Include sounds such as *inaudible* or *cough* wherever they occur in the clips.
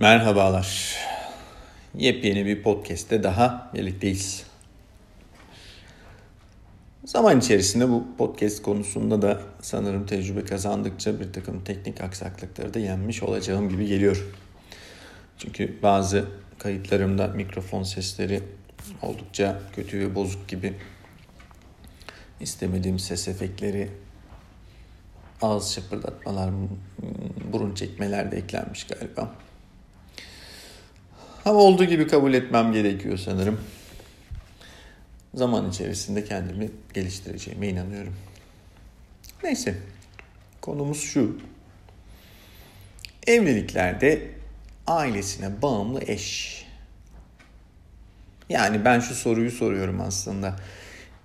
Merhabalar. Yepyeni bir podcast'te daha birlikteyiz. Zaman içerisinde bu podcast konusunda da sanırım tecrübe kazandıkça bir takım teknik aksaklıkları da yenmiş olacağım gibi geliyor. Çünkü bazı kayıtlarımda mikrofon sesleri oldukça kötü ve bozuk gibi istemediğim ses efektleri ağız şapırdatmalar, burun çekmeler de eklenmiş galiba. Ama olduğu gibi kabul etmem gerekiyor sanırım. Zaman içerisinde kendimi geliştireceğime inanıyorum. Neyse, konumuz şu. Evliliklerde ailesine bağımlı eş. Yani ben şu soruyu soruyorum aslında.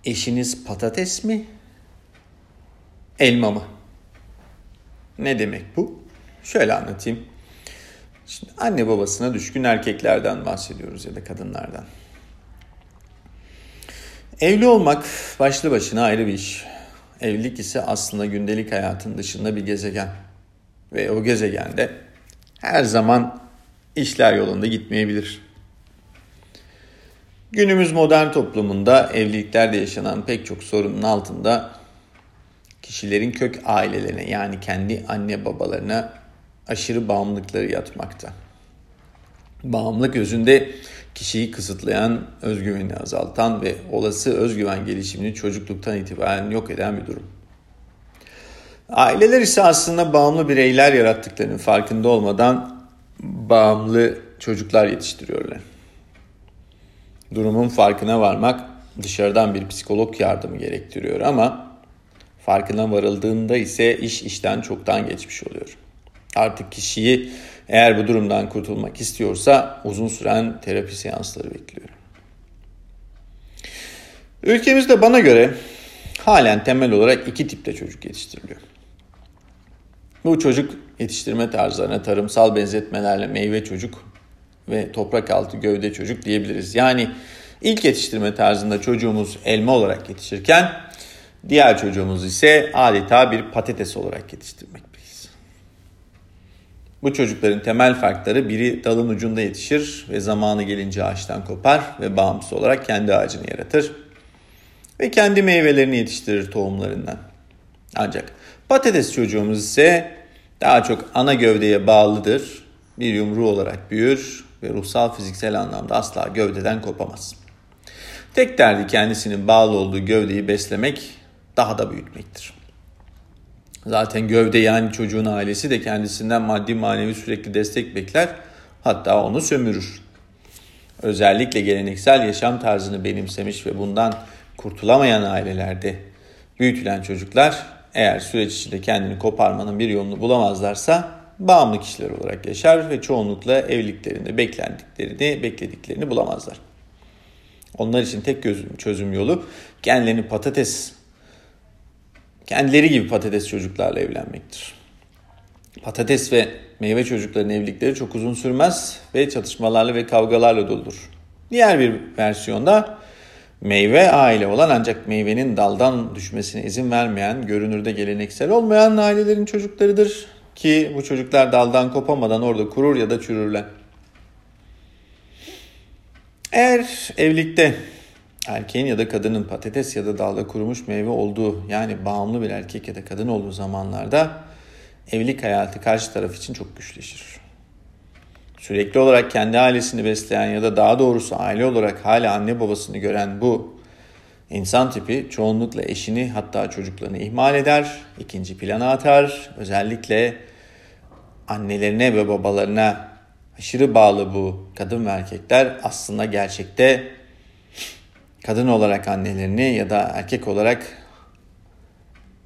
Eşiniz patates mi? Elma mı? Ne demek bu? Şöyle anlatayım. Şimdi anne babasına düşkün erkeklerden bahsediyoruz ya da kadınlardan. Evli olmak başlı başına ayrı bir iş. Evlilik ise aslında gündelik hayatın dışında bir gezegen. Ve o gezegende her zaman işler yolunda gitmeyebilir. Günümüz modern toplumunda evliliklerde yaşanan pek çok sorunun altında kişilerin kök ailelerine yani kendi anne babalarına aşırı bağımlılıkları yatmakta. Bağımlılık özünde kişiyi kısıtlayan, özgüveni azaltan ve olası özgüven gelişimini çocukluktan itibaren yok eden bir durum. Aileler ise aslında bağımlı bireyler yarattıklarının farkında olmadan bağımlı çocuklar yetiştiriyorlar. Durumun farkına varmak dışarıdan bir psikolog yardımı gerektiriyor ama farkına varıldığında ise iş işten çoktan geçmiş oluyor. Artık kişiyi eğer bu durumdan kurtulmak istiyorsa uzun süren terapi seansları bekliyor. Ülkemizde bana göre halen temel olarak iki tipte çocuk yetiştiriliyor. Bu çocuk yetiştirme tarzlarına tarımsal benzetmelerle meyve çocuk ve toprak altı gövde çocuk diyebiliriz. Yani ilk yetiştirme tarzında çocuğumuz elma olarak yetişirken diğer çocuğumuz ise adeta bir patates olarak yetiştirmek. Bu çocukların temel farkları biri dalın ucunda yetişir ve zamanı gelince ağaçtan kopar ve bağımsız olarak kendi ağacını yaratır. Ve kendi meyvelerini yetiştirir tohumlarından. Ancak patates çocuğumuz ise daha çok ana gövdeye bağlıdır. Bir yumru olarak büyür ve ruhsal fiziksel anlamda asla gövdeden kopamaz. Tek derdi kendisinin bağlı olduğu gövdeyi beslemek, daha da büyütmektir. Zaten gövde yani çocuğun ailesi de kendisinden maddi manevi sürekli destek bekler. Hatta onu sömürür. Özellikle geleneksel yaşam tarzını benimsemiş ve bundan kurtulamayan ailelerde büyütülen çocuklar eğer süreç içinde kendini koparmanın bir yolunu bulamazlarsa bağımlı kişiler olarak yaşar ve çoğunlukla evliliklerinde beklendiklerini, beklediklerini bulamazlar. Onlar için tek çözüm yolu kendilerini patates kendileri gibi patates çocuklarla evlenmektir. Patates ve meyve çocukların evlilikleri çok uzun sürmez ve çatışmalarla ve kavgalarla doludur. Diğer bir versiyonda meyve aile olan ancak meyvenin daldan düşmesine izin vermeyen, görünürde geleneksel olmayan ailelerin çocuklarıdır. Ki bu çocuklar daldan kopamadan orada kurur ya da çürürler. Eğer evlilikte erkeğin ya da kadının patates ya da dalda kurumuş meyve olduğu yani bağımlı bir erkek ya da kadın olduğu zamanlarda evlilik hayatı karşı taraf için çok güçleşir. Sürekli olarak kendi ailesini besleyen ya da daha doğrusu aile olarak hala anne babasını gören bu insan tipi çoğunlukla eşini hatta çocuklarını ihmal eder, ikinci plana atar. Özellikle annelerine ve babalarına aşırı bağlı bu kadın ve erkekler aslında gerçekte kadın olarak annelerini ya da erkek olarak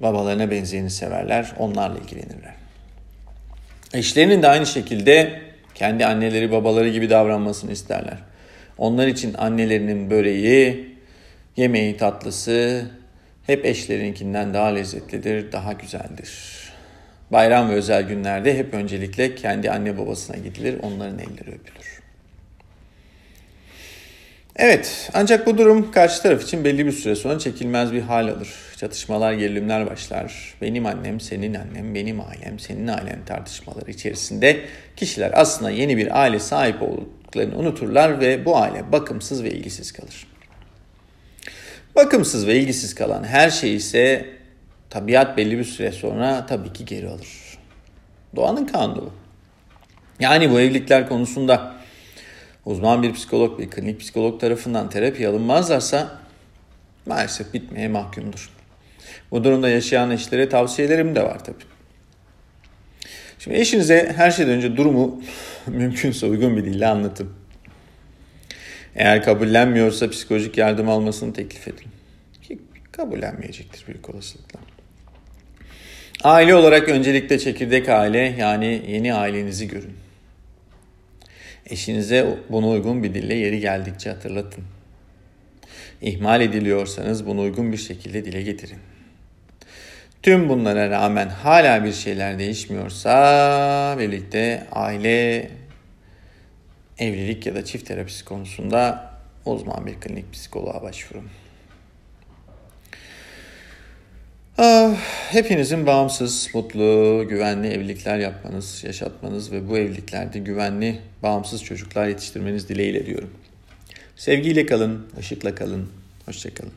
babalarına benzeyeni severler. Onlarla ilgilenirler. Eşlerinin de aynı şekilde kendi anneleri babaları gibi davranmasını isterler. Onlar için annelerinin böreği, yemeği tatlısı hep eşlerinkinden daha lezzetlidir, daha güzeldir. Bayram ve özel günlerde hep öncelikle kendi anne babasına gidilir, onların elleri öpülür. Evet ancak bu durum karşı taraf için belli bir süre sonra çekilmez bir hal alır. Çatışmalar, gerilimler başlar. Benim annem, senin annem, benim ailem, senin ailen tartışmaları içerisinde kişiler aslında yeni bir aile sahip olduklarını unuturlar ve bu aile bakımsız ve ilgisiz kalır. Bakımsız ve ilgisiz kalan her şey ise tabiat belli bir süre sonra tabii ki geri alır. Doğanın kanunu. Yani bu evlilikler konusunda uzman bir psikolog, bir klinik psikolog tarafından terapi alınmazlarsa maalesef bitmeye mahkumdur. Bu durumda yaşayan eşlere tavsiyelerim de var tabii. Şimdi eşinize her şeyden önce durumu *laughs* mümkünse uygun bir dille anlatın. Eğer kabullenmiyorsa psikolojik yardım almasını teklif edin. Ki kabullenmeyecektir büyük olasılıkla. Aile olarak öncelikle çekirdek aile yani yeni ailenizi görün. Eşinize bunu uygun bir dille yeri geldikçe hatırlatın. İhmal ediliyorsanız bunu uygun bir şekilde dile getirin. Tüm bunlara rağmen hala bir şeyler değişmiyorsa birlikte aile, evlilik ya da çift terapisi konusunda uzman bir klinik psikoloğa başvurun. Ah, hepinizin bağımsız, mutlu, güvenli evlilikler yapmanız, yaşatmanız ve bu evliliklerde güvenli, bağımsız çocuklar yetiştirmeniz dileğiyle diyorum. Sevgiyle kalın, ışıkla kalın, hoşçakalın.